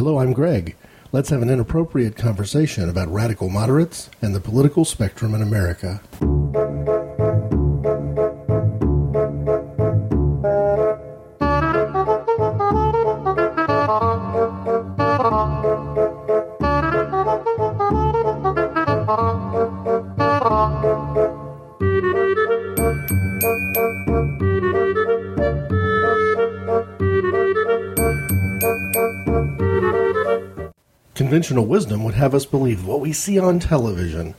Hello, I'm Greg. Let's have an inappropriate conversation about radical moderates and the political spectrum in America. Conventional wisdom would have us believe what we see on television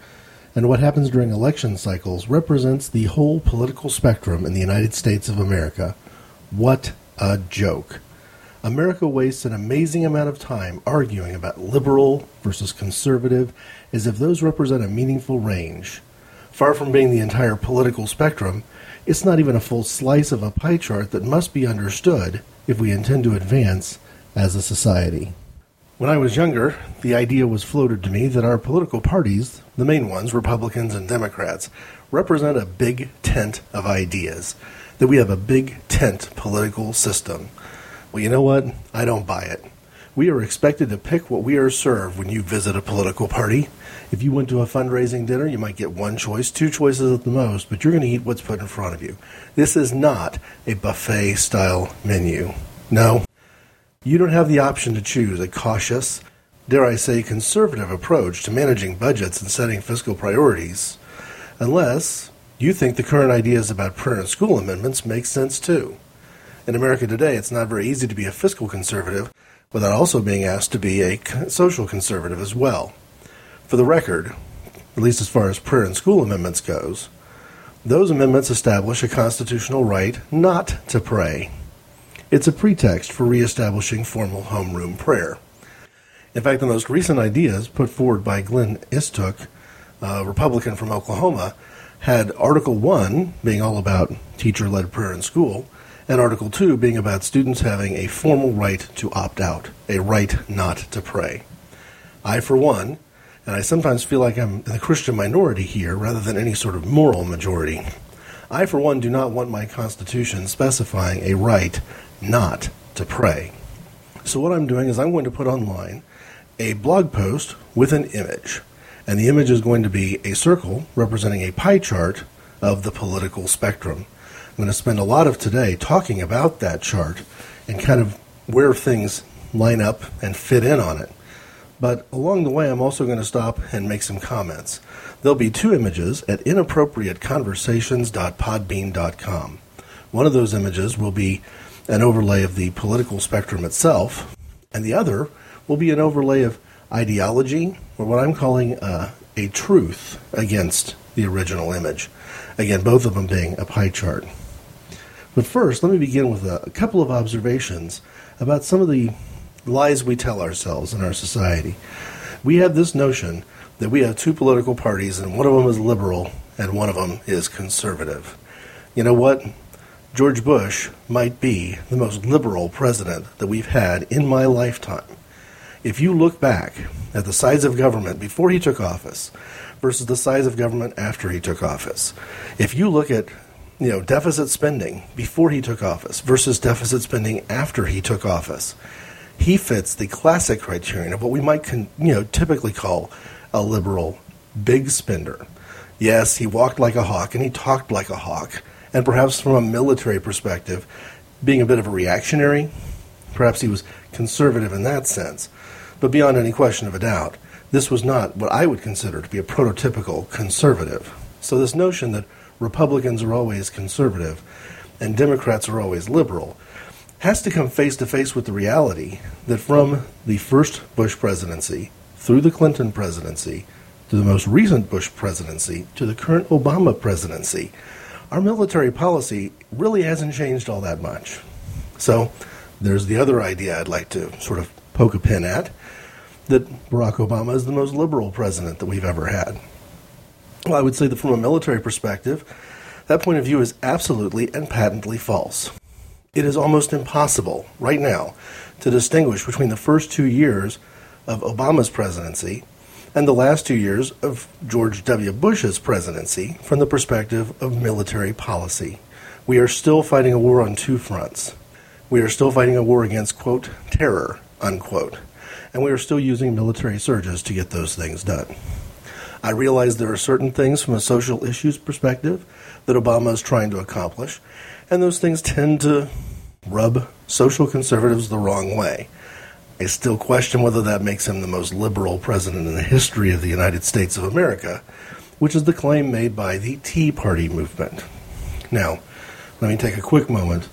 and what happens during election cycles represents the whole political spectrum in the United States of America. What a joke. America wastes an amazing amount of time arguing about liberal versus conservative as if those represent a meaningful range. Far from being the entire political spectrum, it's not even a full slice of a pie chart that must be understood if we intend to advance as a society. When I was younger, the idea was floated to me that our political parties, the main ones, Republicans and Democrats, represent a big tent of ideas, that we have a big tent political system. Well, you know what? I don't buy it. We are expected to pick what we are served when you visit a political party. If you went to a fundraising dinner, you might get one choice, two choices at the most, but you're going to eat what's put in front of you. This is not a buffet style menu. No, you don't have the option to choose a cautious, dare I say, conservative approach to managing budgets and setting fiscal priorities, unless you think the current ideas about prayer parent school amendments make sense too. In America today, it's not very easy to be a fiscal conservative without also being asked to be a social conservative as well. For the record, at least as far as prayer and school amendments goes, those amendments establish a constitutional right not to pray. It's a pretext for reestablishing formal homeroom prayer. In fact, the most recent ideas put forward by Glenn Istook, a Republican from Oklahoma, had Article 1 being all about teacher led prayer in school, and Article 2 being about students having a formal right to opt out, a right not to pray. I, for one, and I sometimes feel like I'm in the Christian minority here rather than any sort of moral majority. I, for one, do not want my Constitution specifying a right not to pray. So, what I'm doing is I'm going to put online a blog post with an image. And the image is going to be a circle representing a pie chart of the political spectrum. I'm going to spend a lot of today talking about that chart and kind of where things line up and fit in on it. But along the way, I'm also going to stop and make some comments. There'll be two images at inappropriateconversations.podbean.com. One of those images will be an overlay of the political spectrum itself, and the other will be an overlay of ideology, or what I'm calling uh, a truth against the original image. Again, both of them being a pie chart. But first, let me begin with a, a couple of observations about some of the lies we tell ourselves in our society. We have this notion that we have two political parties, and one of them is liberal and one of them is conservative. You know what? George Bush might be the most liberal president that we've had in my lifetime. If you look back at the size of government before he took office versus the size of government after he took office, if you look at you know deficit spending before he took office versus deficit spending after he took office, he fits the classic criterion of what we might con, you know typically call a liberal big spender. Yes, he walked like a hawk and he talked like a hawk and perhaps from a military perspective, being a bit of a reactionary. Perhaps he was conservative in that sense. But beyond any question of a doubt, this was not what I would consider to be a prototypical conservative. So, this notion that Republicans are always conservative and Democrats are always liberal has to come face to face with the reality that from the first Bush presidency through the Clinton presidency to the most recent Bush presidency to the current Obama presidency, our military policy really hasn't changed all that much. So there's the other idea I'd like to sort of poke a pin at that Barack Obama is the most liberal president that we've ever had. Well, I would say that from a military perspective, that point of view is absolutely and patently false. It is almost impossible right now to distinguish between the first two years of Obama's presidency and the last two years of George W. Bush's presidency from the perspective of military policy. We are still fighting a war on two fronts. We are still fighting a war against, quote, terror, unquote. and we are still using military surges to get those things done. I realize there are certain things from a social issues perspective that Obama is trying to accomplish, and those things tend to rub social conservatives the wrong way. I still question whether that makes him the most liberal president in the history of the United States of America, which is the claim made by the Tea Party movement. Now, let me take a quick moment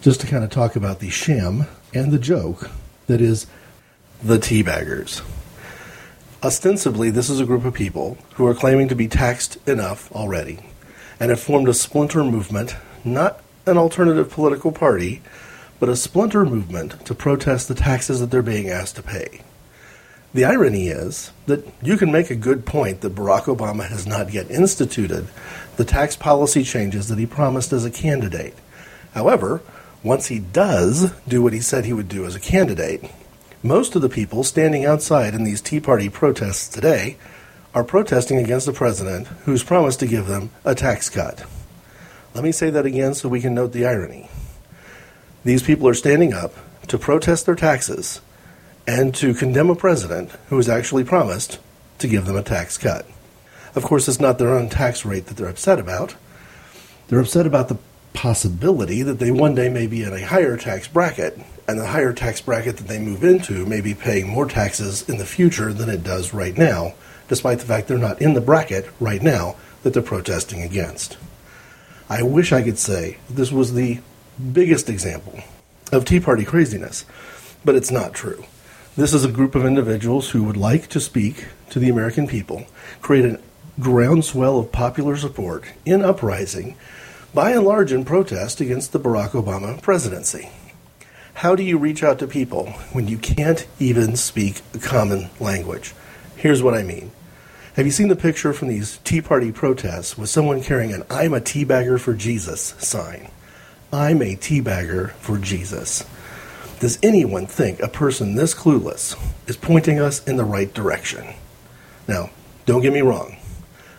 just to kind of talk about the sham and the joke that is the teabaggers. Ostensibly, this is a group of people who are claiming to be taxed enough already and have formed a splinter movement, not an alternative political party, but a splinter movement to protest the taxes that they're being asked to pay. The irony is that you can make a good point that Barack Obama has not yet instituted the tax policy changes that he promised as a candidate. However, once he does do what he said he would do as a candidate, most of the people standing outside in these Tea Party protests today are protesting against the president who's promised to give them a tax cut. Let me say that again so we can note the irony. These people are standing up to protest their taxes and to condemn a president who has actually promised to give them a tax cut. Of course, it's not their own tax rate that they're upset about. They're upset about the possibility that they one day may be in a higher tax bracket and the higher tax bracket that they move into may be paying more taxes in the future than it does right now, despite the fact they're not in the bracket right now that they're protesting against. I wish I could say this was the biggest example of Tea Party craziness, but it's not true. This is a group of individuals who would like to speak to the American people, create a groundswell of popular support in uprising, by and large in protest against the Barack Obama presidency. How do you reach out to people when you can't even speak a common language? Here's what I mean. Have you seen the picture from these Tea Party protests with someone carrying an I'm a teabagger for Jesus sign? I'm a teabagger for Jesus. Does anyone think a person this clueless is pointing us in the right direction? Now, don't get me wrong.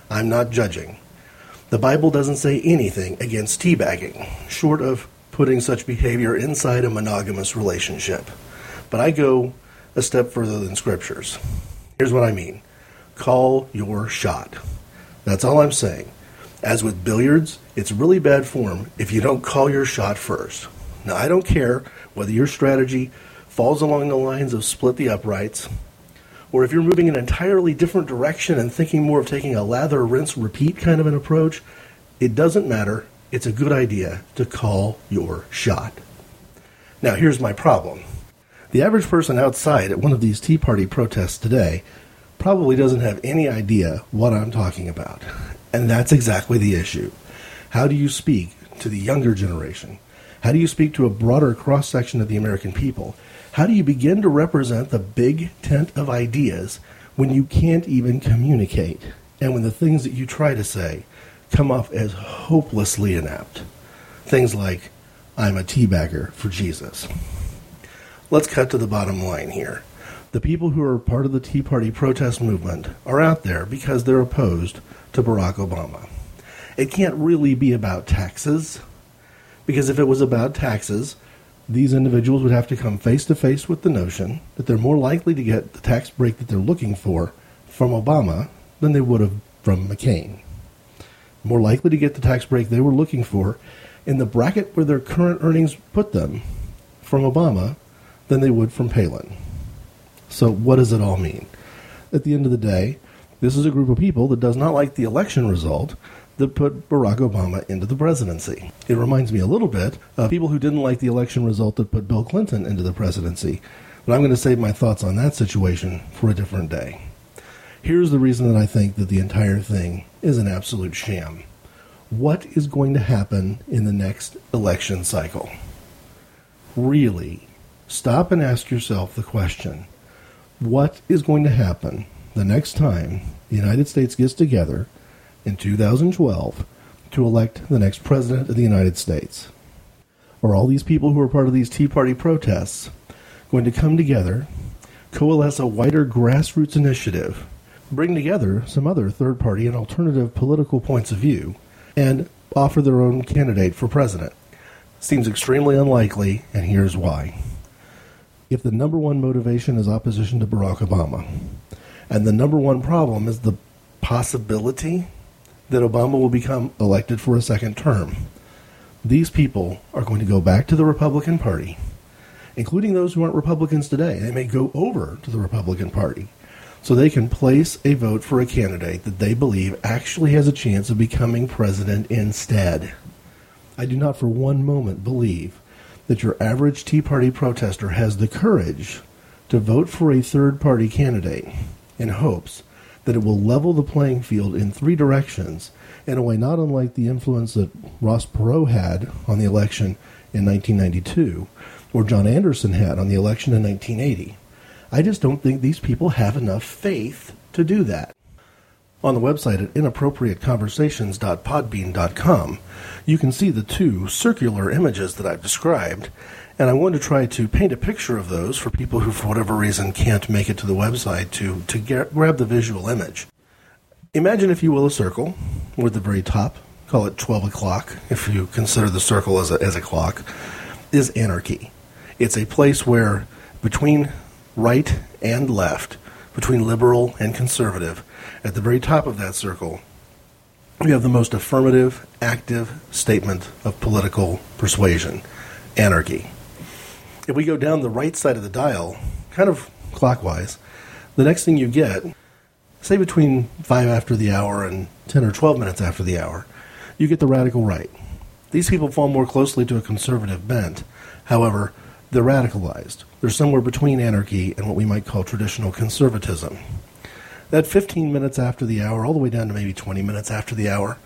I'm not judging. The Bible doesn't say anything against teabagging, short of putting such behavior inside a monogamous relationship. But I go a step further than scriptures. Here's what I mean call your shot. That's all I'm saying. As with billiards, it's really bad form if you don't call your shot first. Now, I don't care whether your strategy falls along the lines of split the uprights, or if you're moving in an entirely different direction and thinking more of taking a lather, rinse, repeat kind of an approach, it doesn't matter it's a good idea to call your shot. Now, here's my problem. The average person outside at one of these Tea Party protests today probably doesn't have any idea what I'm talking about. And that's exactly the issue. How do you speak to the younger generation? How do you speak to a broader cross section of the American people? How do you begin to represent the big tent of ideas when you can't even communicate? And when the things that you try to say come off as hopelessly inept. Things like, I'm a teabagger for Jesus. Let's cut to the bottom line here. The people who are part of the Tea Party protest movement are out there because they're opposed to Barack Obama. It can't really be about taxes, because if it was about taxes, these individuals would have to come face to face with the notion that they're more likely to get the tax break that they're looking for from Obama than they would have from McCain more likely to get the tax break they were looking for in the bracket where their current earnings put them from Obama than they would from Palin. So, what does it all mean? At the end of the day, this is a group of people that does not like the election result that put Barack Obama into the presidency. It reminds me a little bit of people who didn't like the election result that put Bill Clinton into the presidency. But I'm going to save my thoughts on that situation for a different day. Here's the reason that I think that the entire thing is an absolute sham. What is going to happen in the next election cycle? Really, stop and ask yourself the question what is going to happen the next time the United States gets together in 2012 to elect the next president of the United States? Are all these people who are part of these Tea Party protests going to come together, coalesce a wider grassroots initiative bring together some other third party and alternative political points of view and offer their own candidate for president. Seems extremely unlikely, and here's why. if the number one motivation is opposition to Barack Obama, and the number one problem is the possibility that Obama will become elected for a second term, these people are going to go back to the Republican Party, including those who aren't Republicans today. They may go over to the Republican Party so they can place a vote for a candidate that they believe actually has a chance of becoming president instead. I do not for one moment believe that your average Tea Party protester has the courage to vote for a third party candidate in hopes that it will level the playing field in three directions in a way not unlike the influence that Ross Perot had on the election in 1992 or John Anderson had on the election in 1980. I just don't think these people have enough faith to do that. On the website at inappropriateconversations.podbean.com, you can see the two circular images that I've described, and I want to try to paint a picture of those for people who, for whatever reason, can't make it to the website to, to get, grab the visual image. Imagine, if you will, a circle with the very top, call it 12 o'clock, if you consider the circle as a, as a clock, is anarchy. It's a place where between right and left, between liberal and conservative, at the very top of that circle, we have the most affirmative, active statement of political persuasion anarchy. If we go down the right side of the dial, kind of clockwise, the next thing you get, say between 5 after the hour and 10 or 12 minutes after the hour, you get the radical right. These people fall more closely to a conservative bent. However, they're radicalized. They're somewhere between anarchy and what we might call traditional conservatism. That 15 minutes after the hour, all the way down to maybe 20 minutes after the hour,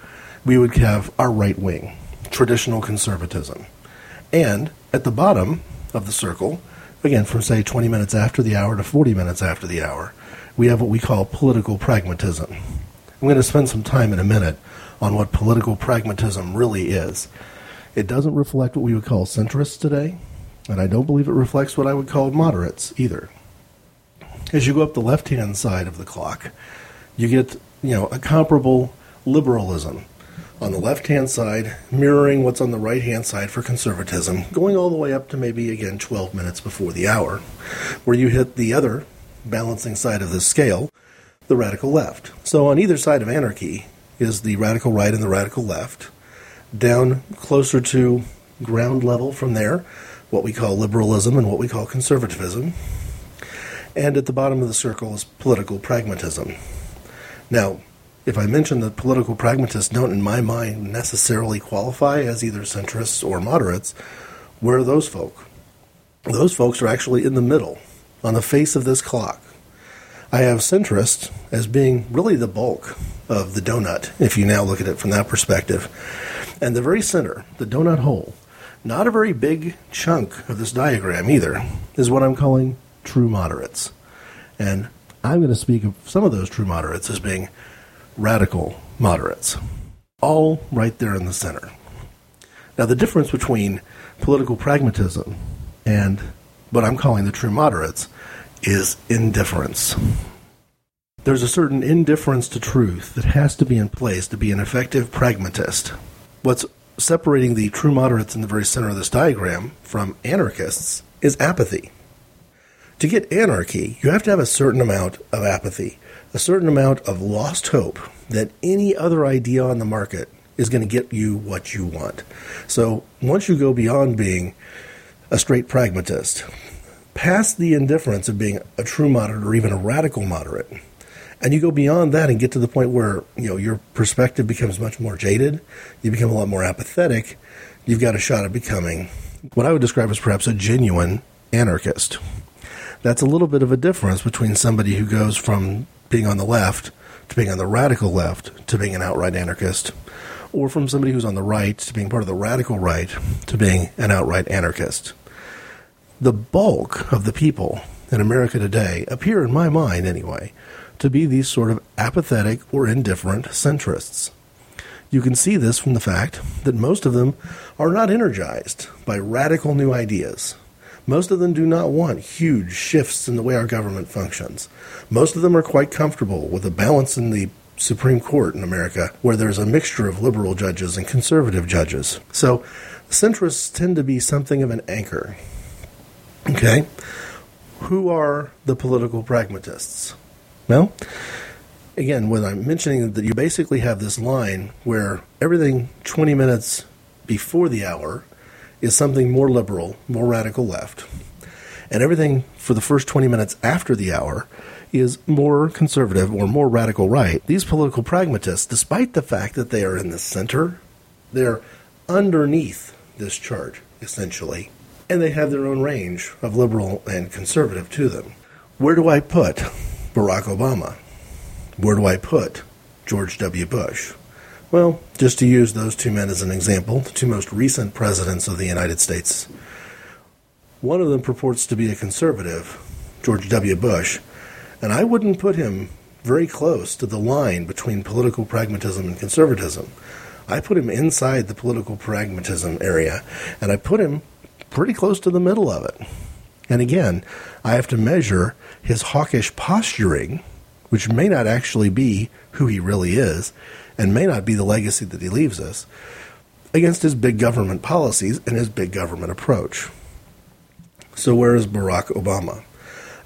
we would have our right wing, traditional conservatism. And at the bottom of the circle, again, from say 20 minutes after the hour to 40 minutes after the hour, we have what we call political pragmatism. I'm going to spend some time in a minute on what political pragmatism really is. It doesn't reflect what we would call centrists today, and I don't believe it reflects what I would call moderates either. As you go up the left hand side of the clock, you get you know a comparable liberalism on the left hand side, mirroring what's on the right hand side for conservatism, going all the way up to maybe again 12 minutes before the hour, where you hit the other balancing side of the scale, the radical left. So on either side of anarchy is the radical right and the radical left. Down closer to ground level from there what we call liberalism and what we call conservatism. And at the bottom of the circle is political pragmatism. Now, if I mention that political pragmatists don't, in my mind, necessarily qualify as either centrists or moderates, where are those folk? Those folks are actually in the middle, on the face of this clock. I have centrists as being really the bulk of the donut, if you now look at it from that perspective. And the very center, the donut hole, not a very big chunk of this diagram either, is what I'm calling true moderates. And I'm going to speak of some of those true moderates as being radical moderates, all right there in the center. Now, the difference between political pragmatism and what I'm calling the true moderates is indifference. There's a certain indifference to truth that has to be in place to be an effective pragmatist. What's separating the true moderates in the very center of this diagram from anarchists is apathy. To get anarchy, you have to have a certain amount of apathy, a certain amount of lost hope that any other idea on the market is going to get you what you want. So once you go beyond being a straight pragmatist, past the indifference of being a true moderate or even a radical moderate, and you go beyond that and get to the point where you know your perspective becomes much more jaded you become a lot more apathetic you've got a shot at becoming what i would describe as perhaps a genuine anarchist that's a little bit of a difference between somebody who goes from being on the left to being on the radical left to being an outright anarchist or from somebody who's on the right to being part of the radical right to being an outright anarchist the bulk of the people in america today appear in my mind anyway to be these sort of apathetic or indifferent centrists. You can see this from the fact that most of them are not energized by radical new ideas. Most of them do not want huge shifts in the way our government functions. Most of them are quite comfortable with a balance in the Supreme Court in America where there's a mixture of liberal judges and conservative judges. So centrists tend to be something of an anchor. Okay? who are the political pragmatists? Well, again, when I'm mentioning that you basically have this line where everything 20 minutes before the hour is something more liberal, more radical left, and everything for the first 20 minutes after the hour is more conservative or more radical right. These political pragmatists, despite the fact that they are in the center, they're underneath this chart, essentially, and they have their own range of liberal and conservative to them. Where do I put Barack Obama? Where do I put George W. Bush? Well, just to use those two men as an example, the two most recent presidents of the United States, one of them purports to be a conservative, George W. Bush, and I wouldn't put him very close to the line between political pragmatism and conservatism. I put him inside the political pragmatism area, and I put him pretty close to the middle of it. And again, I have to measure his hawkish posturing, which may not actually be who he really is, and may not be the legacy that he leaves us, against his big government policies and his big government approach. So, where is Barack Obama?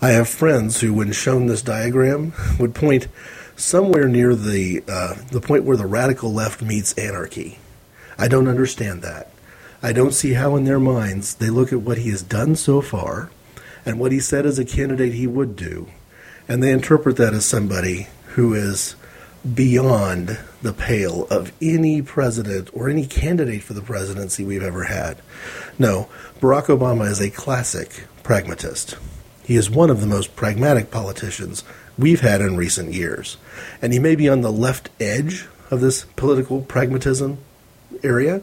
I have friends who, when shown this diagram, would point somewhere near the uh, the point where the radical left meets anarchy. I don't understand that. I don't see how, in their minds, they look at what he has done so far and what he said as a candidate he would do, and they interpret that as somebody who is beyond the pale of any president or any candidate for the presidency we've ever had. No, Barack Obama is a classic pragmatist. He is one of the most pragmatic politicians we've had in recent years. And he may be on the left edge of this political pragmatism area,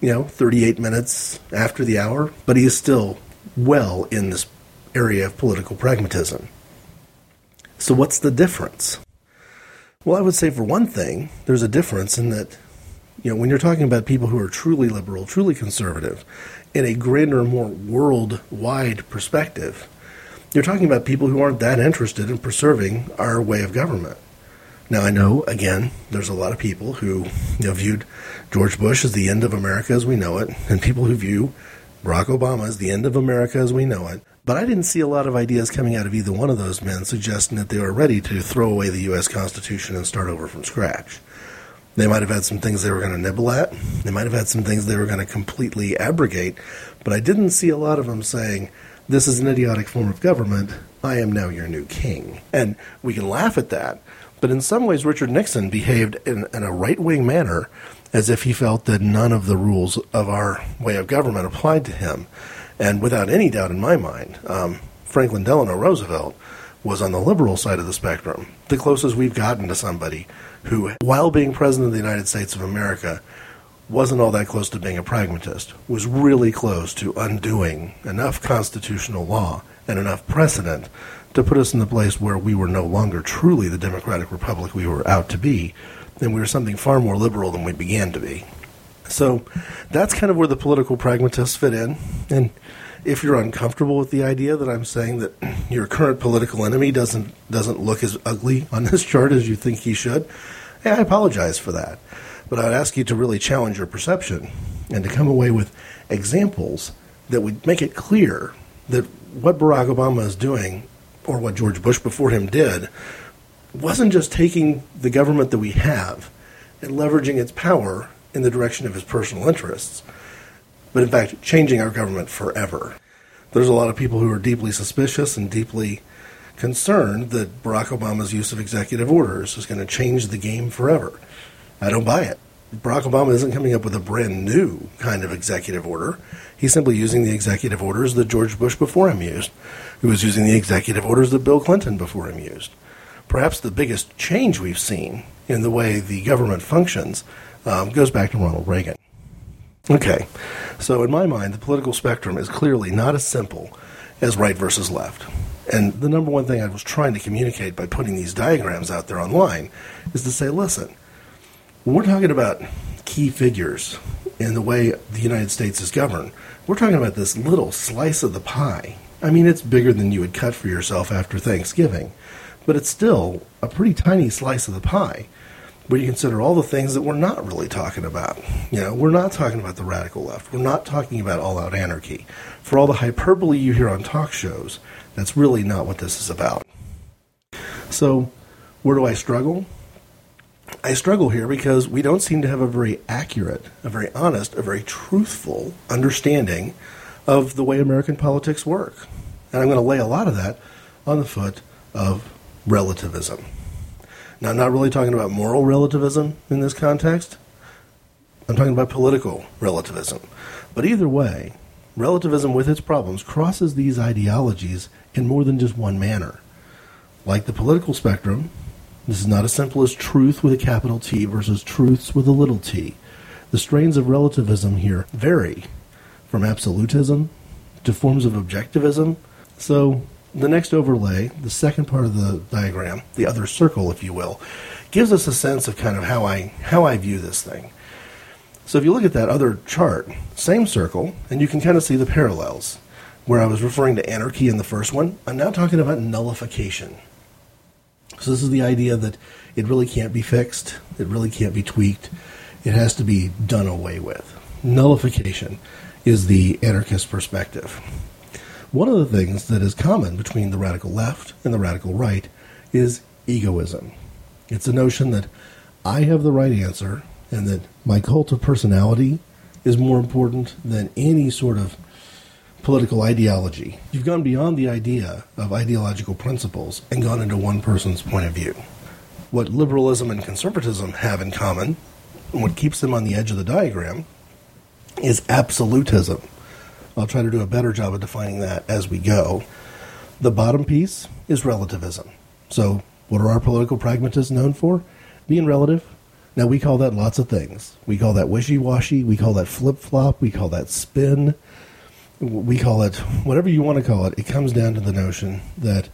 you know, 38 minutes after the hour, but he is still well in this area of political pragmatism. So, what's the difference? Well, I would say for one thing, there's a difference in that, you know, when you're talking about people who are truly liberal, truly conservative, in a grander, more worldwide perspective, you're talking about people who aren't that interested in preserving our way of government. Now, I know, again, there's a lot of people who you know, viewed George Bush as the end of America as we know it, and people who view Barack Obama as the end of America as we know it. But I didn't see a lot of ideas coming out of either one of those men suggesting that they were ready to throw away the U.S. Constitution and start over from scratch. They might have had some things they were going to nibble at. They might have had some things they were going to completely abrogate. But I didn't see a lot of them saying, this is an idiotic form of government. I am now your new king. And we can laugh at that. But in some ways, Richard Nixon behaved in, in a right wing manner as if he felt that none of the rules of our way of government applied to him. And without any doubt in my mind, um, Franklin Delano Roosevelt was on the liberal side of the spectrum, the closest we've gotten to somebody who, while being president of the United States of America, wasn't all that close to being a pragmatist, was really close to undoing enough constitutional law and enough precedent to put us in the place where we were no longer truly the democratic republic we were out to be, and we were something far more liberal than we began to be. So that's kind of where the political pragmatists fit in. And if you're uncomfortable with the idea that I'm saying that your current political enemy doesn't doesn't look as ugly on this chart as you think he should, hey, I apologize for that. But I'd ask you to really challenge your perception and to come away with examples that would make it clear that what Barack Obama is doing or what George Bush before him did wasn't just taking the government that we have and leveraging its power in the direction of his personal interests, but in fact changing our government forever. There's a lot of people who are deeply suspicious and deeply concerned that Barack Obama's use of executive orders is going to change the game forever. I don't buy it. Barack Obama isn't coming up with a brand new kind of executive order. He's simply using the executive orders that George Bush before him used, who was using the executive orders that Bill Clinton before him used. Perhaps the biggest change we've seen in the way the government functions um, goes back to Ronald Reagan. Okay, so in my mind, the political spectrum is clearly not as simple as right versus left. And the number one thing I was trying to communicate by putting these diagrams out there online is to say, listen, we're talking about key figures in the way the United States is governed, we're talking about this little slice of the pie. I mean, it's bigger than you would cut for yourself after Thanksgiving, but it's still a pretty tiny slice of the pie when you consider all the things that we're not really talking about. You know, we're not talking about the radical left. We're not talking about all out anarchy. For all the hyperbole you hear on talk shows, That's really not what this is about. So, where do I struggle? I struggle here because we don't seem to have a very accurate, a very honest, a very truthful understanding of the way American politics work. And I'm going to lay a lot of that on the foot of relativism. Now, I'm not really talking about moral relativism in this context. I'm talking about political relativism. But either way, relativism with its problems crosses these ideologies in more than just one manner. Like the political spectrum, this is not as simple as truth with a capital T versus truths with a little t. The strains of relativism here vary from absolutism to forms of objectivism. So, the next overlay, the second part of the diagram, the other circle, if you will, gives us a sense of kind of how I how I view this thing. So if you look at that other chart, same circle, and you can kind of see the parallels. Where I was referring to anarchy in the first one, I'm now talking about nullification. So this is the idea that it really can't be fixed, it really can't be tweaked, it has to be done away with. Nullification is the anarchist perspective. One of the things that is common between the radical left and the radical right is egoism. It's a notion that I have the right answer and that my cult of personality is more important than any sort of political ideology. You've gone beyond the idea of ideological principles and gone into one person's point of view. What liberalism and conservatism have in common, and what keeps them on the edge of the diagram, is absolutism. I'll try to do a better job of defining that as we go. The bottom piece is relativism. So, what are our political pragmatists known for? Being relative. Now, we call that lots of things. We call that wishy washy. We call that flip flop. We call that spin we call it whatever you want to call it. It comes down to the notion that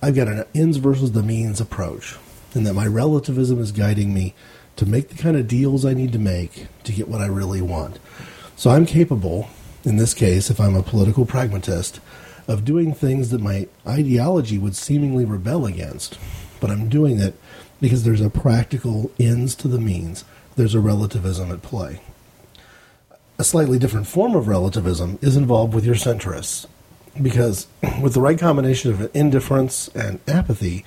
I've got an ends versus the means approach, and that my relativism is guiding me to make the kind of deals I need to make to get what I really want. So I'm capable, in this case, if I'm a political pragmatist, of doing things that my ideology would seemingly rebel against, but I'm doing it because there's a practical ends to the means. There's a relativism at play a slightly different form of relativism is involved with your centrists. Because with the right combination of indifference and apathy,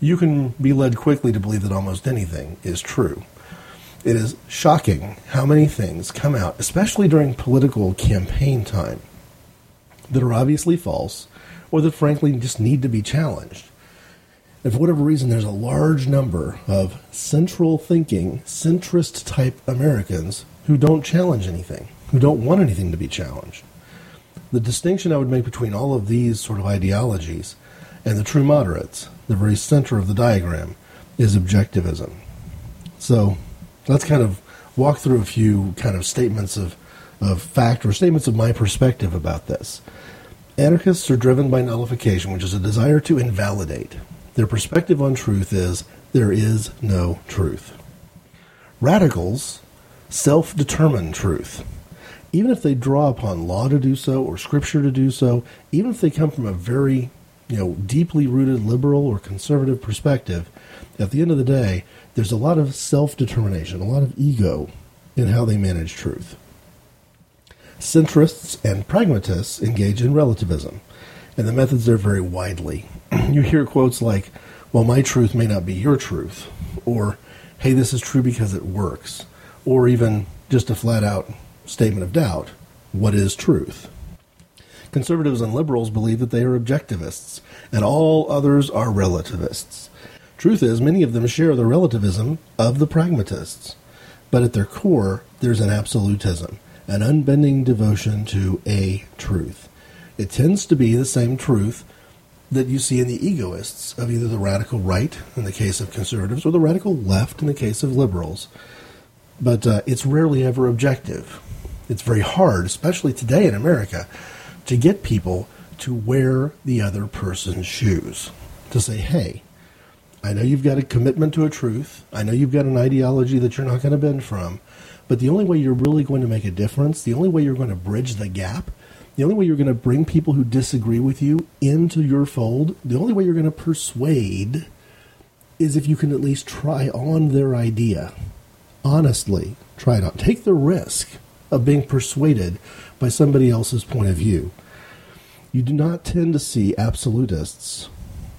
you can be led quickly to believe that almost anything is true. It is shocking how many things come out, especially during political campaign time, that are obviously false or that frankly just need to be challenged. And for whatever reason, there's a large number of central thinking, centrist type Americans who don't challenge anything who don't want anything to be challenged. The distinction I would make between all of these sort of ideologies and the true moderates, the very center of the diagram, is objectivism. So let's kind of walk through a few kind of statements of, of fact or statements of my perspective about this. Anarchists are driven by nullification, which is a desire to invalidate. Their perspective on truth is there is no truth. Radicals self determine truth even if they draw upon law to do so or scripture to do so, even if they come from a very, you know, deeply rooted liberal or conservative perspective, at the end of the day, there's a lot of self determination, a lot of ego in how they manage truth. Centrists and pragmatists engage in relativism, and the methods there vary widely. you hear quotes like, Well, my truth may not be your truth, or Hey, this is true because it works, or even just a flat out, statement of doubt what is truth? Conservatives and liberals believe that they are objectivists, and all others are relativists. Truth is, many of them share the relativism of the pragmatists, but at their core, there's an absolutism, an unbending devotion to a truth. It tends to be the same truth that you see in the egoists of either the radical right, in the case of conservatives, or the radical left, in the case of liberals. But uh, it's rarely ever objective it's very hard, especially today in America, to get people to wear the other person's shoes. To say, hey, I know you've got a commitment to a truth. I know you've got an ideology that you're not going to bend from. But the only way you're really going to make a difference, the only way you're going to bridge the gap, the only way you're going to bring people who disagree with you into your fold, the only way you're going to persuade is if you can at least try on their idea. Honestly, try it on. Take the risk of being persuaded by somebody else's point of view. you do not tend to see absolutists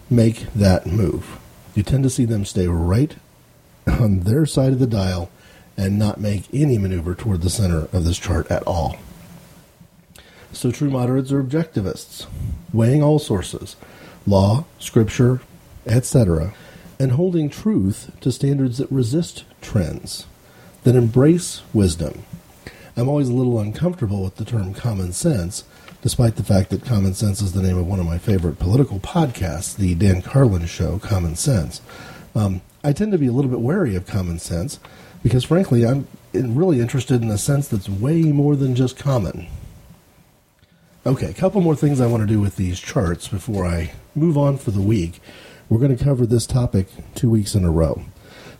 make that move. You tend to see them stay right on their side of the dial and not make any maneuver toward the center of this chart at all. So true moderates are objectivists, weighing all sources, law, scripture, etc., and holding truth to standards that resist trends, that embrace wisdom. I'm always a little uncomfortable with the term common sense, despite the fact that common sense is the name of one of my favorite political podcasts, the Dan Carlin show, Common Sense. Um, I tend to be a little bit wary of common sense because, frankly, I'm really interested in a sense that's way more than just common. Okay, a couple more things I want to do with these charts before I move on for the week. We're going to cover this topic two weeks in a row.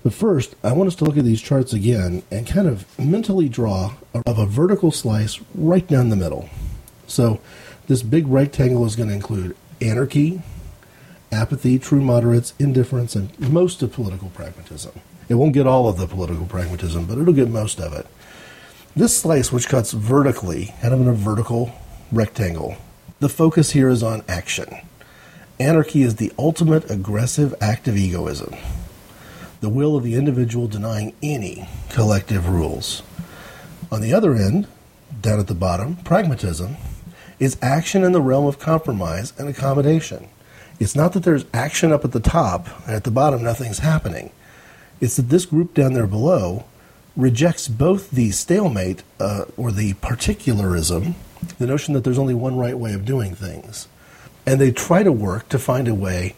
But first, I want us to look at these charts again and kind of mentally draw of a vertical slice right down the middle. So this big rectangle is going to include anarchy, apathy, true moderates, indifference, and most of political pragmatism. It won't get all of the political pragmatism, but it'll get most of it. This slice, which cuts vertically, kind of in a vertical rectangle. The focus here is on action. Anarchy is the ultimate aggressive act of egoism, the will of the individual denying any collective rules. On the other end, down at the bottom, pragmatism is action in the realm of compromise and accommodation. It's not that there's action up at the top and at the bottom nothing's happening. It's that this group down there below rejects both the stalemate uh, or the particularism the notion that there's only one right way of doing things. And they try to work to find a way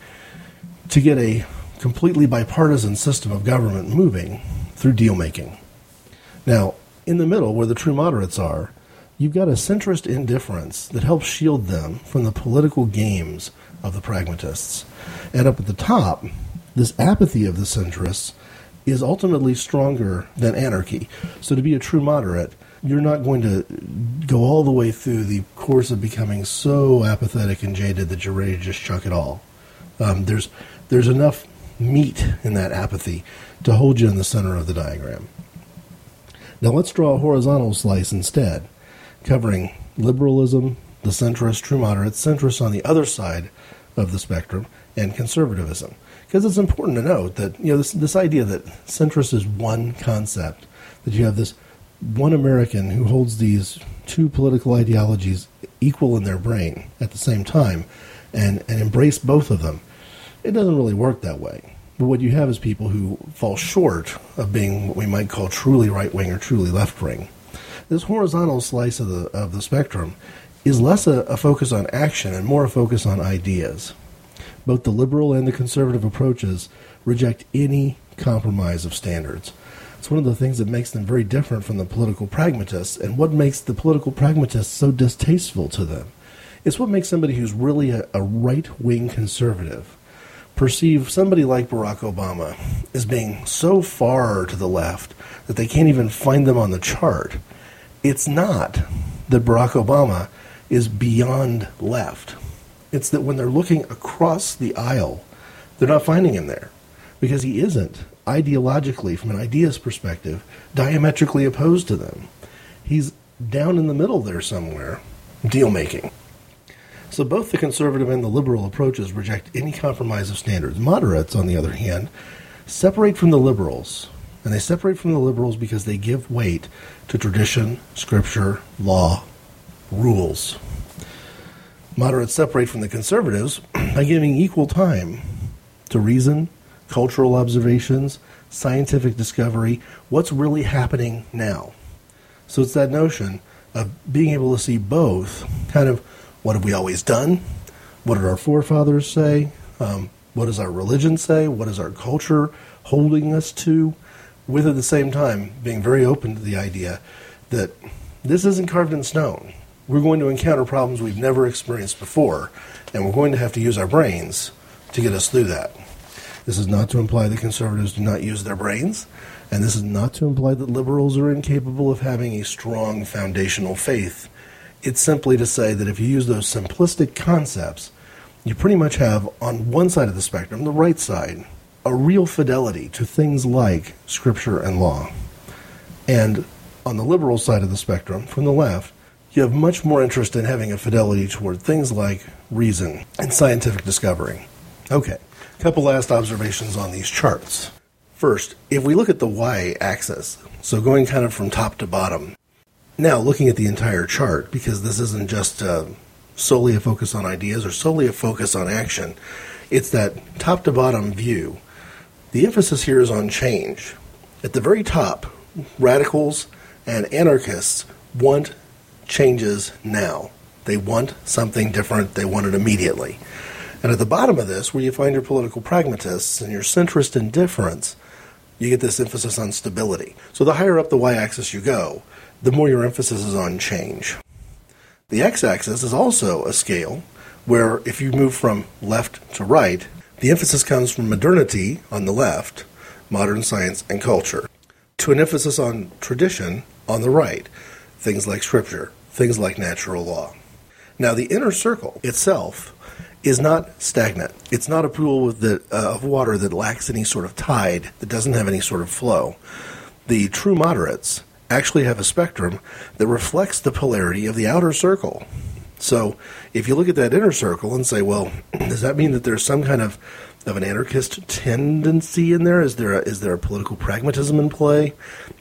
to get a completely bipartisan system of government moving through deal making. Now, in the middle, where the true moderates are, you've got a centrist indifference that helps shield them from the political games of the pragmatists. And up at the top, this apathy of the centrists is ultimately stronger than anarchy. So to be a true moderate, you're not going to go all the way through the course of becoming so apathetic and jaded that you're ready to just chuck it all. Um, there's there's enough meat in that apathy to hold you in the center of the diagram. Now let's draw a horizontal slice instead, covering liberalism, the centrist, true moderates, centrists on the other side of the spectrum, and conservatism. Because it's important to note that you know this, this idea that centrist is one concept, that you have this one American who holds these two political ideologies equal in their brain at the same time and, and embrace both of them. It doesn't really work that way. But what you have is people who fall short of being what we might call truly right wing or truly left wing. This horizontal slice of the, of the spectrum is less a, a focus on action and more a focus on ideas. Both the liberal and the conservative approaches reject any compromise of standards. It's one of the things that makes them very different from the political pragmatists, and what makes the political pragmatists so distasteful to them. It's what makes somebody who's really a, a right wing conservative perceive somebody like Barack Obama as being so far to the left that they can't even find them on the chart. It's not that Barack Obama is beyond left. It's that when they're looking across the aisle, they're not finding him there because he isn't ideologically, from an ideas perspective, diametrically opposed to them. He's down in the middle there somewhere, deal making. So both the conservative and the liberal approaches reject any compromise of standards. Moderates, on the other hand, separate from the liberals. And they separate from the liberals because they give weight to tradition, scripture, law, rules. Moderates separate from the conservatives by giving equal time to reason, cultural observations, scientific discovery, what's really happening now. So it's that notion of being able to see both kind of what have we always done? What did our forefathers say? Um, what does our religion say? What is our culture holding us to? With at the same time being very open to the idea that this isn't carved in stone. We're going to encounter problems we've never experienced before, and we're going to have to use our brains to get us through that. This is not to imply that conservatives do not use their brains, and this is not to imply that liberals are incapable of having a strong foundational faith. It's simply to say that if you use those simplistic concepts, you pretty much have on one side of the spectrum, the right side, a real fidelity to things like scripture and law. And on the liberal side of the spectrum, from the left, you have much more interest in having a fidelity toward things like reason and scientific discovery. Okay, a couple last observations on these charts. First, if we look at the y axis, so going kind of from top to bottom, now looking at the entire chart, because this isn't just uh, solely a focus on ideas or solely a focus on action, it's that top to bottom view. The emphasis here is on change. At the very top, radicals and anarchists want changes now. They want something different, they want it immediately. And at the bottom of this, where you find your political pragmatists and your centrist indifference, you get this emphasis on stability. So the higher up the y axis you go, the more your emphasis is on change. The x axis is also a scale where if you move from left to right, the emphasis comes from modernity on the left, modern science and culture, to an emphasis on tradition on the right, things like scripture, things like natural law. Now, the inner circle itself is not stagnant. It's not a pool the, uh, of water that lacks any sort of tide, that doesn't have any sort of flow. The true moderates actually have a spectrum that reflects the polarity of the outer circle. So, if you look at that inner circle and say, well, does that mean that there's some kind of of an anarchist tendency in there? Is there a, is there a political pragmatism in play?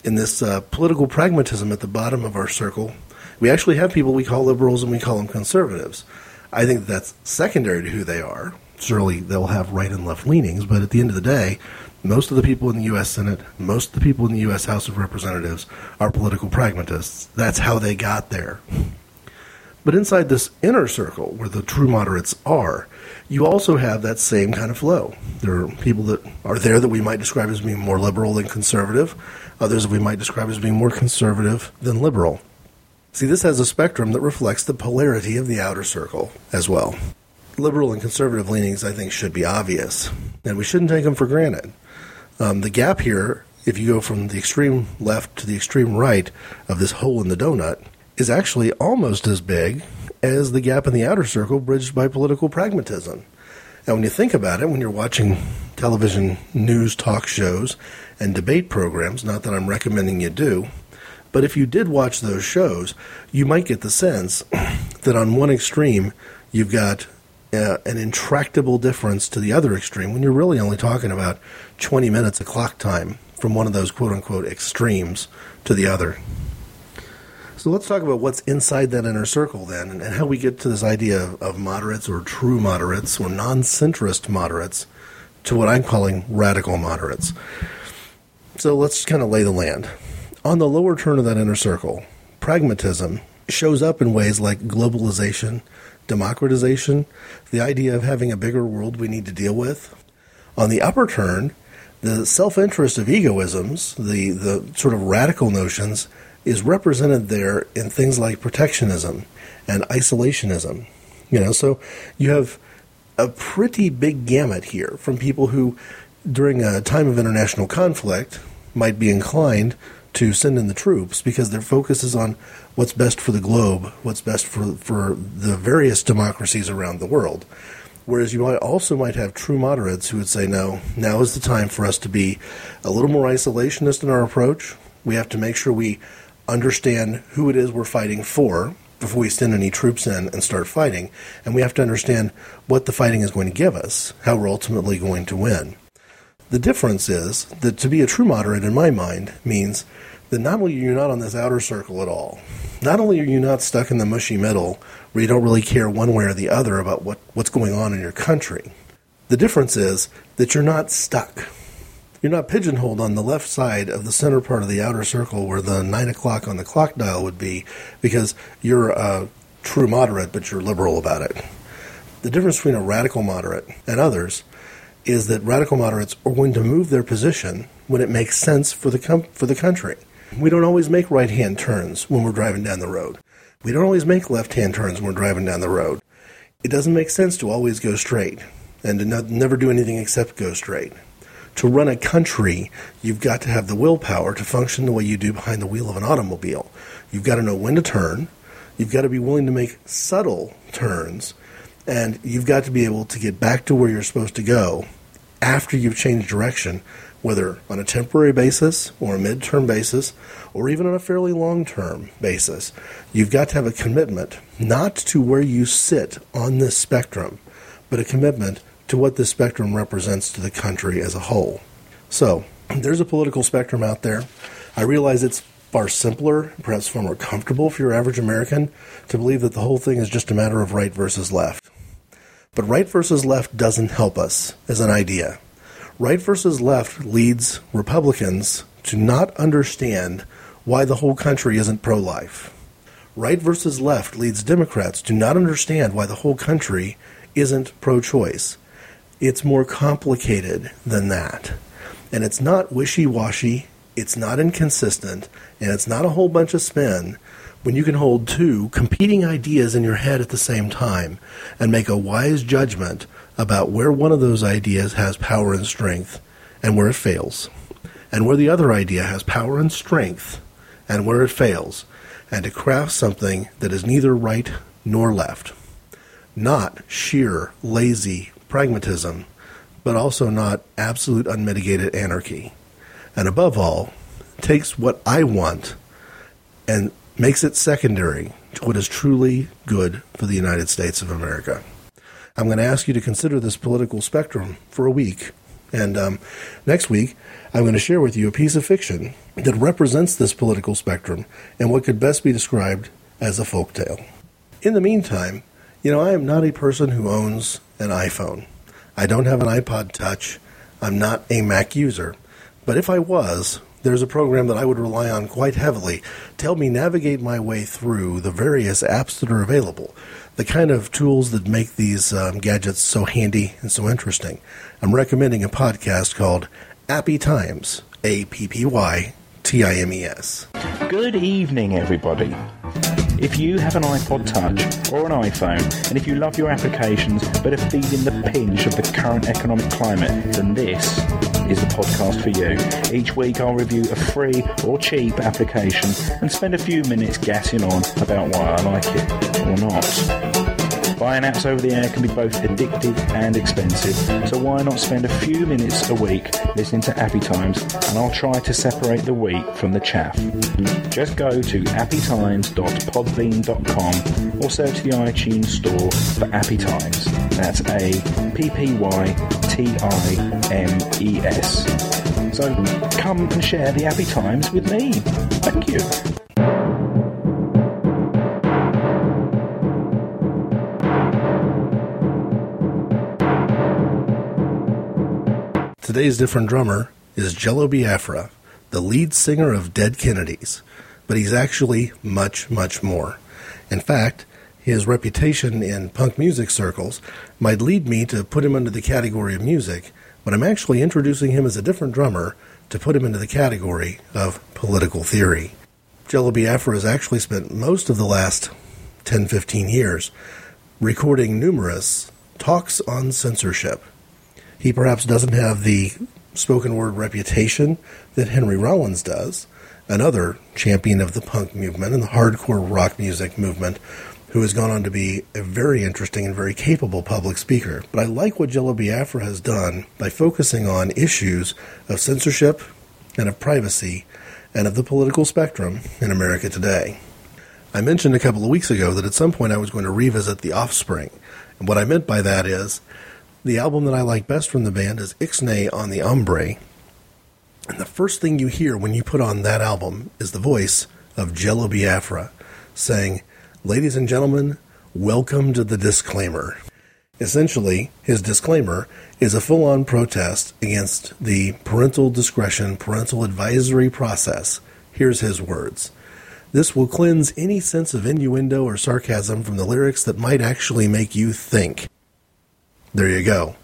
In this uh, political pragmatism at the bottom of our circle, we actually have people we call liberals and we call them conservatives. I think that's secondary to who they are. Surely they'll have right and left leanings, but at the end of the day, most of the people in the U.S. Senate, most of the people in the U.S. House of Representatives are political pragmatists. That's how they got there. But inside this inner circle, where the true moderates are, you also have that same kind of flow. There are people that are there that we might describe as being more liberal than conservative, others that we might describe as being more conservative than liberal. See, this has a spectrum that reflects the polarity of the outer circle as well. Liberal and conservative leanings, I think, should be obvious, and we shouldn't take them for granted. Um, the gap here, if you go from the extreme left to the extreme right of this hole in the donut, is actually almost as big as the gap in the outer circle bridged by political pragmatism. And when you think about it, when you're watching television news talk shows and debate programs, not that I'm recommending you do, but if you did watch those shows, you might get the sense that on one extreme, you've got uh, an intractable difference to the other extreme when you're really only talking about 20 minutes of clock time from one of those quote unquote extremes to the other. So let's talk about what's inside that inner circle then, and, how we get to this idea of, of moderates or true moderates or non centrist moderates to what I'm calling radical moderates. So let's kind of lay the land. On the lower turn of that inner circle, pragmatism shows up in ways like globalization, democratization, the idea of having a bigger world we need to deal with. On the upper turn, the self interest of egoisms, the, the sort of radical notions, is represented there in things like protectionism and isolationism. You know, so you have a pretty big gamut here from people who, during a time of international conflict, might be inclined to send in the troops because their focus is on what's best for the globe, what's best for for the various democracies around the world. Whereas you might also might have true moderates who would say, no, now is the time for us to be a little more isolationist in our approach. We have to make sure we understand who it is we're fighting for before we send any troops in and start fighting. And we have to understand what the fighting is going to give us, how we're ultimately going to win. The difference is that to be a true moderate, in my mind, means that not only are you not on this outer circle at all, not only are you not stuck in the mushy middle where you don't really care one way or the other about what, what's going on in your country, the difference is that you're not stuck. You're not pigeonholed on the left side of the center part of the outer circle where the nine o'clock on the clock dial would be because you're a true moderate, but you're liberal about it. The difference between a radical moderate and others is that radical moderates are going to move their position when it makes sense for the com- for the country. We don't always make right hand turns when we're driving down the road. We don't always make left hand turns when we're driving down the road. It doesn't make sense to always go straight and to not, never do anything except go straight. To run a country, you've got to have the willpower to function the way you do behind the wheel of an automobile. You've got to know when to turn. You've got to be willing to make subtle turns. And you've got to be able to get back to where you're supposed to go after you've changed direction whether on a temporary basis or a midterm basis or even on a fairly long term basis. You've got to have a commitment not to where you sit on this spectrum, but a commitment to what this spectrum represents to the country as a whole. So, there's a political spectrum out there. I realize it's far simpler, perhaps far more comfortable for your average American to believe that the whole thing is just a matter of right versus left. But right versus left doesn't help us as an idea. Right versus left leads Republicans to not understand why the whole country isn't pro life. Right versus left leads Democrats to not understand why the whole country isn't pro choice. It's more complicated than that. And it's not wishy washy, it's not inconsistent, and it's not a whole bunch of spin when you can hold two competing ideas in your head at the same time and make a wise judgment about where one of those ideas has power and strength and where it fails, and where the other idea has power and strength and where it fails, and to craft something that is neither right nor left. Not sheer, lazy pragmatism, but also not absolute unmitigated anarchy. And above all, takes what I want and makes it secondary to what is truly good for the United States of America. I'm going to ask you to consider this political spectrum for a week. And um, next week, I'm going to share with you a piece of fiction that represents this political spectrum and what could best be described as a folk tale. In the meantime, you know, I am not a person who owns an iPhone. I don't have an iPod Touch. I'm not a Mac user. But if I was, there's a program that I would rely on quite heavily to help me navigate my way through the various apps that are available, the kind of tools that make these um, gadgets so handy and so interesting. I'm recommending a podcast called Appy Times, A P P Y T I M E S. Good evening, everybody. If you have an iPod Touch or an iPhone, and if you love your applications but are feeling the pinch of the current economic climate, then this is the podcast for you. Each week I'll review a free or cheap application and spend a few minutes gassing on about why I like it or not. Buying apps over the air can be both addictive and expensive, so why not spend a few minutes a week listening to Appy Times and I'll try to separate the wheat from the chaff. Just go to appytimes.podbean.com or search the iTunes store for Appy Times. That's A P P Y T I M E S. So come and share the Appy Times with me. Thank you. Today's different drummer is Jello Biafra, the lead singer of Dead Kennedys, but he's actually much, much more. In fact, his reputation in punk music circles might lead me to put him under the category of music, but I'm actually introducing him as a different drummer to put him into the category of political theory. Jello Biafra has actually spent most of the last 10 15 years recording numerous talks on censorship he perhaps doesn't have the spoken word reputation that Henry Rollins does, another champion of the punk movement and the hardcore rock music movement, who has gone on to be a very interesting and very capable public speaker. But I like what Jello Biafra has done by focusing on issues of censorship and of privacy and of the political spectrum in America today. I mentioned a couple of weeks ago that at some point I was going to revisit The Offspring. And what I meant by that is the album that I like best from the band is Ixnay on the Hombre. And the first thing you hear when you put on that album is the voice of Jello Biafra saying, Ladies and gentlemen, welcome to the disclaimer. Essentially, his disclaimer is a full on protest against the parental discretion, parental advisory process. Here's his words. This will cleanse any sense of innuendo or sarcasm from the lyrics that might actually make you think. There you go.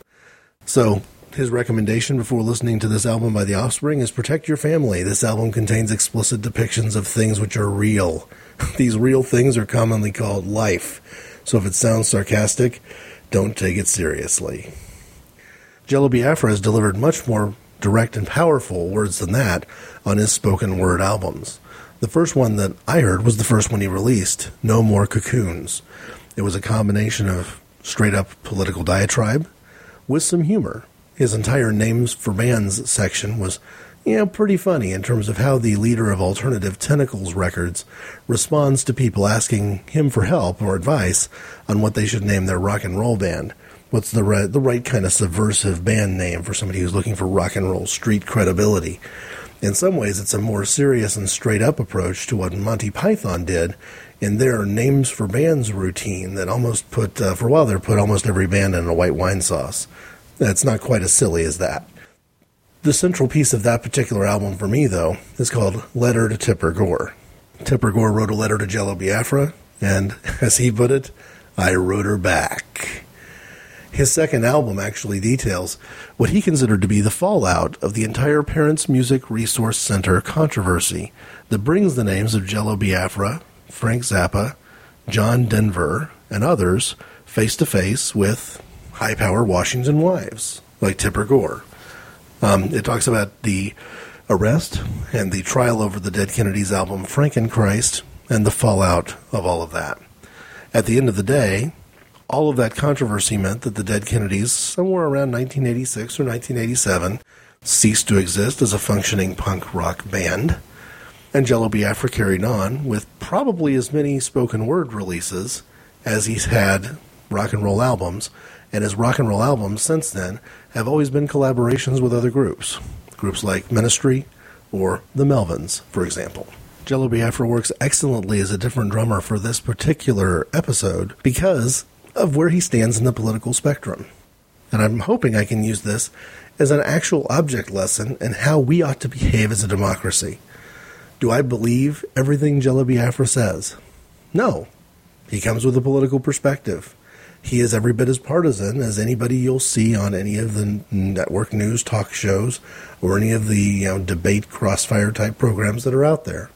So, his recommendation before listening to this album by The Offspring is protect your family. This album contains explicit depictions of things which are real. These real things are commonly called life. So if it sounds sarcastic, don't take it seriously. Jello Biafra has delivered much more direct and powerful words than that on his spoken word albums. The first one that I heard was the first one he released, No More Cocoons. It was a combination of straight up political diatribe with some humor. His entire names for bands section was, you know, pretty funny in terms of how the leader of Alternative Tentacles Records responds to people asking him for help or advice on what they should name their rock and roll band. What's the the right kind of subversive band name for somebody who's looking for rock and roll street credibility? In some ways, it's a more serious and straight up approach to what Monty Python did in their names for bands routine that almost put, uh, for a while there, put almost every band in a white wine sauce. That's not quite as silly as that. The central piece of that particular album for me, though, is called Letter to Tipper Gore. Tipper Gore wrote a letter to Jello Biafra, and as he put it, I wrote her back. His second album actually details what he considered to be the fallout of the entire Parents Music Resource Center controversy that brings the names of Jello Biafra, Frank Zappa, John Denver, and others face to face with high power Washington wives like Tipper Gore. Um, it talks about the arrest and the trial over the Dead Kennedys album Frankenchrist and the fallout of all of that. At the end of the day, all of that controversy meant that the Dead Kennedys, somewhere around 1986 or 1987, ceased to exist as a functioning punk rock band. And Jello Biafra carried on with probably as many spoken word releases as he's had rock and roll albums. And his rock and roll albums since then have always been collaborations with other groups. Groups like Ministry or the Melvins, for example. Jello Biafra works excellently as a different drummer for this particular episode because of where he stands in the political spectrum. And I'm hoping I can use this as an actual object lesson in how we ought to behave as a democracy. Do I believe everything Jello Biafra says? No. He comes with a political perspective. He is every bit as partisan as anybody you'll see on any of the network news talk shows or any of the you know, debate crossfire type programs that are out there.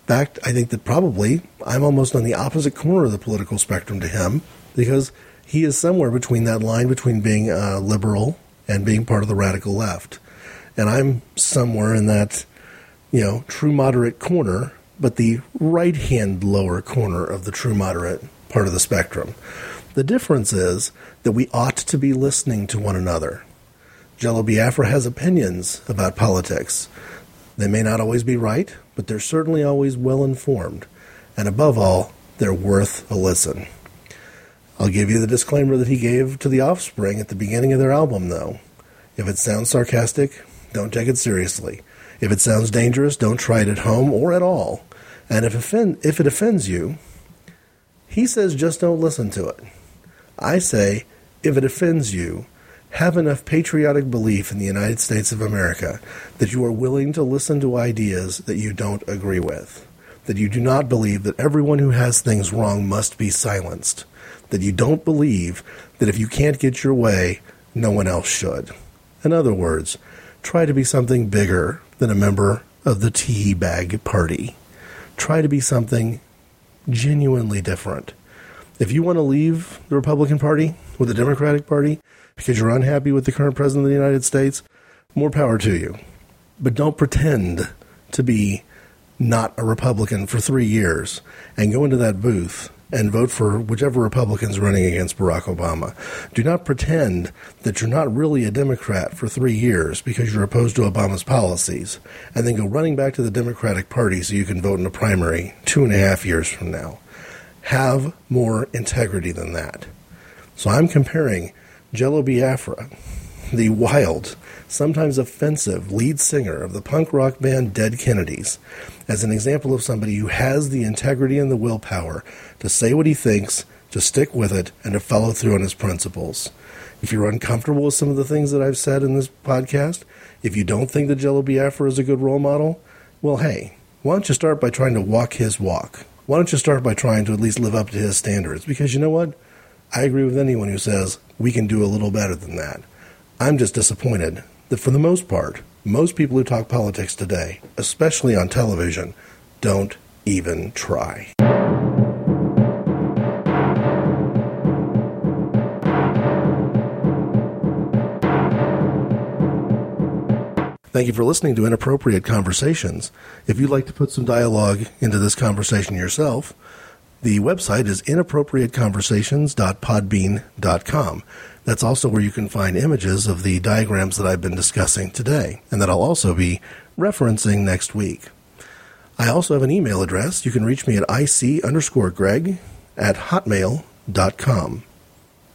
In fact, I think that probably I'm almost on the opposite corner of the political spectrum to him because he is somewhere between that line between being a liberal and being part of the radical left. And I'm somewhere in that, you know, true moderate corner, but the right hand lower corner of the true moderate part of the spectrum. The difference is that we ought to be listening to one another. Jello Biafra has opinions about politics. They may not always be right, but they're certainly always well informed. And above all, they're worth a listen. I'll give you the disclaimer that he gave to the Offspring at the beginning of their album, though. If it sounds sarcastic, don't take it seriously. If it sounds dangerous, don't try it at home or at all. And if, offend, if it offends you, he says just don't listen to it. I say, if it offends you, have enough patriotic belief in the United States of America that you are willing to listen to ideas that you don't agree with, that you do not believe that everyone who has things wrong must be silenced that you don't believe that if you can't get your way, no one else should. In other words, try to be something bigger than a member of the tea bag party. Try to be something genuinely different. If you want to leave the Republican Party with the Democratic Party because you're unhappy with the current president of the United States, more power to you. But don't pretend to be not a Republican for three years and go into that booth and vote for whichever Republican's running against Barack Obama. Do not pretend that you're not really a Democrat for three years because you're opposed to Obama's policies, and then go running back to the Democratic Party so you can vote in a primary two and a half years from now. Have more integrity than that. So I'm comparing Jello Biafra, the wild, sometimes offensive lead singer of the punk rock band Dead Kennedys, as an example of somebody who has the integrity and the willpower to say what he thinks, to stick with it, and to follow through on his principles. If you're uncomfortable with some of the things that I've said in this podcast, if you don't think that Jello Biafra is a good role model, well, hey, why don't you start by trying to walk his walk? Why don't you start by trying to at least live up to his standards? Because you know what? I agree with anyone who says we can do a little better than that. I'm just disappointed that for the most part, most people who talk politics today, especially on television, don't even try. Thank you for listening to Inappropriate Conversations. If you'd like to put some dialogue into this conversation yourself, The website is inappropriateconversations.podbean.com. That's also where you can find images of the diagrams that I've been discussing today, and that I'll also be referencing next week. I also have an email address. You can reach me at ic underscore greg at hotmail.com.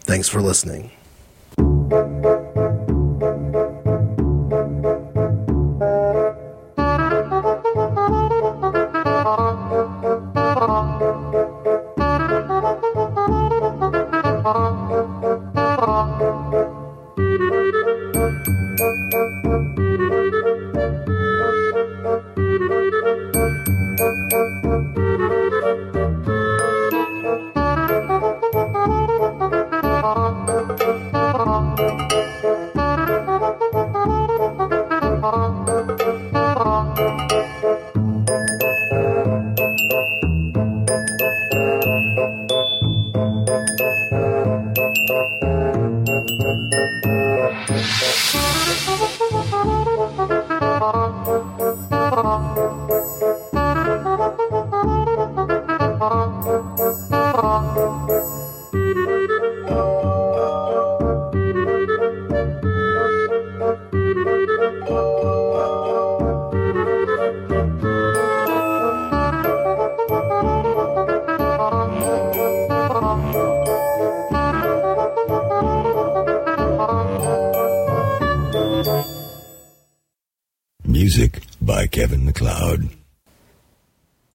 Thanks for listening.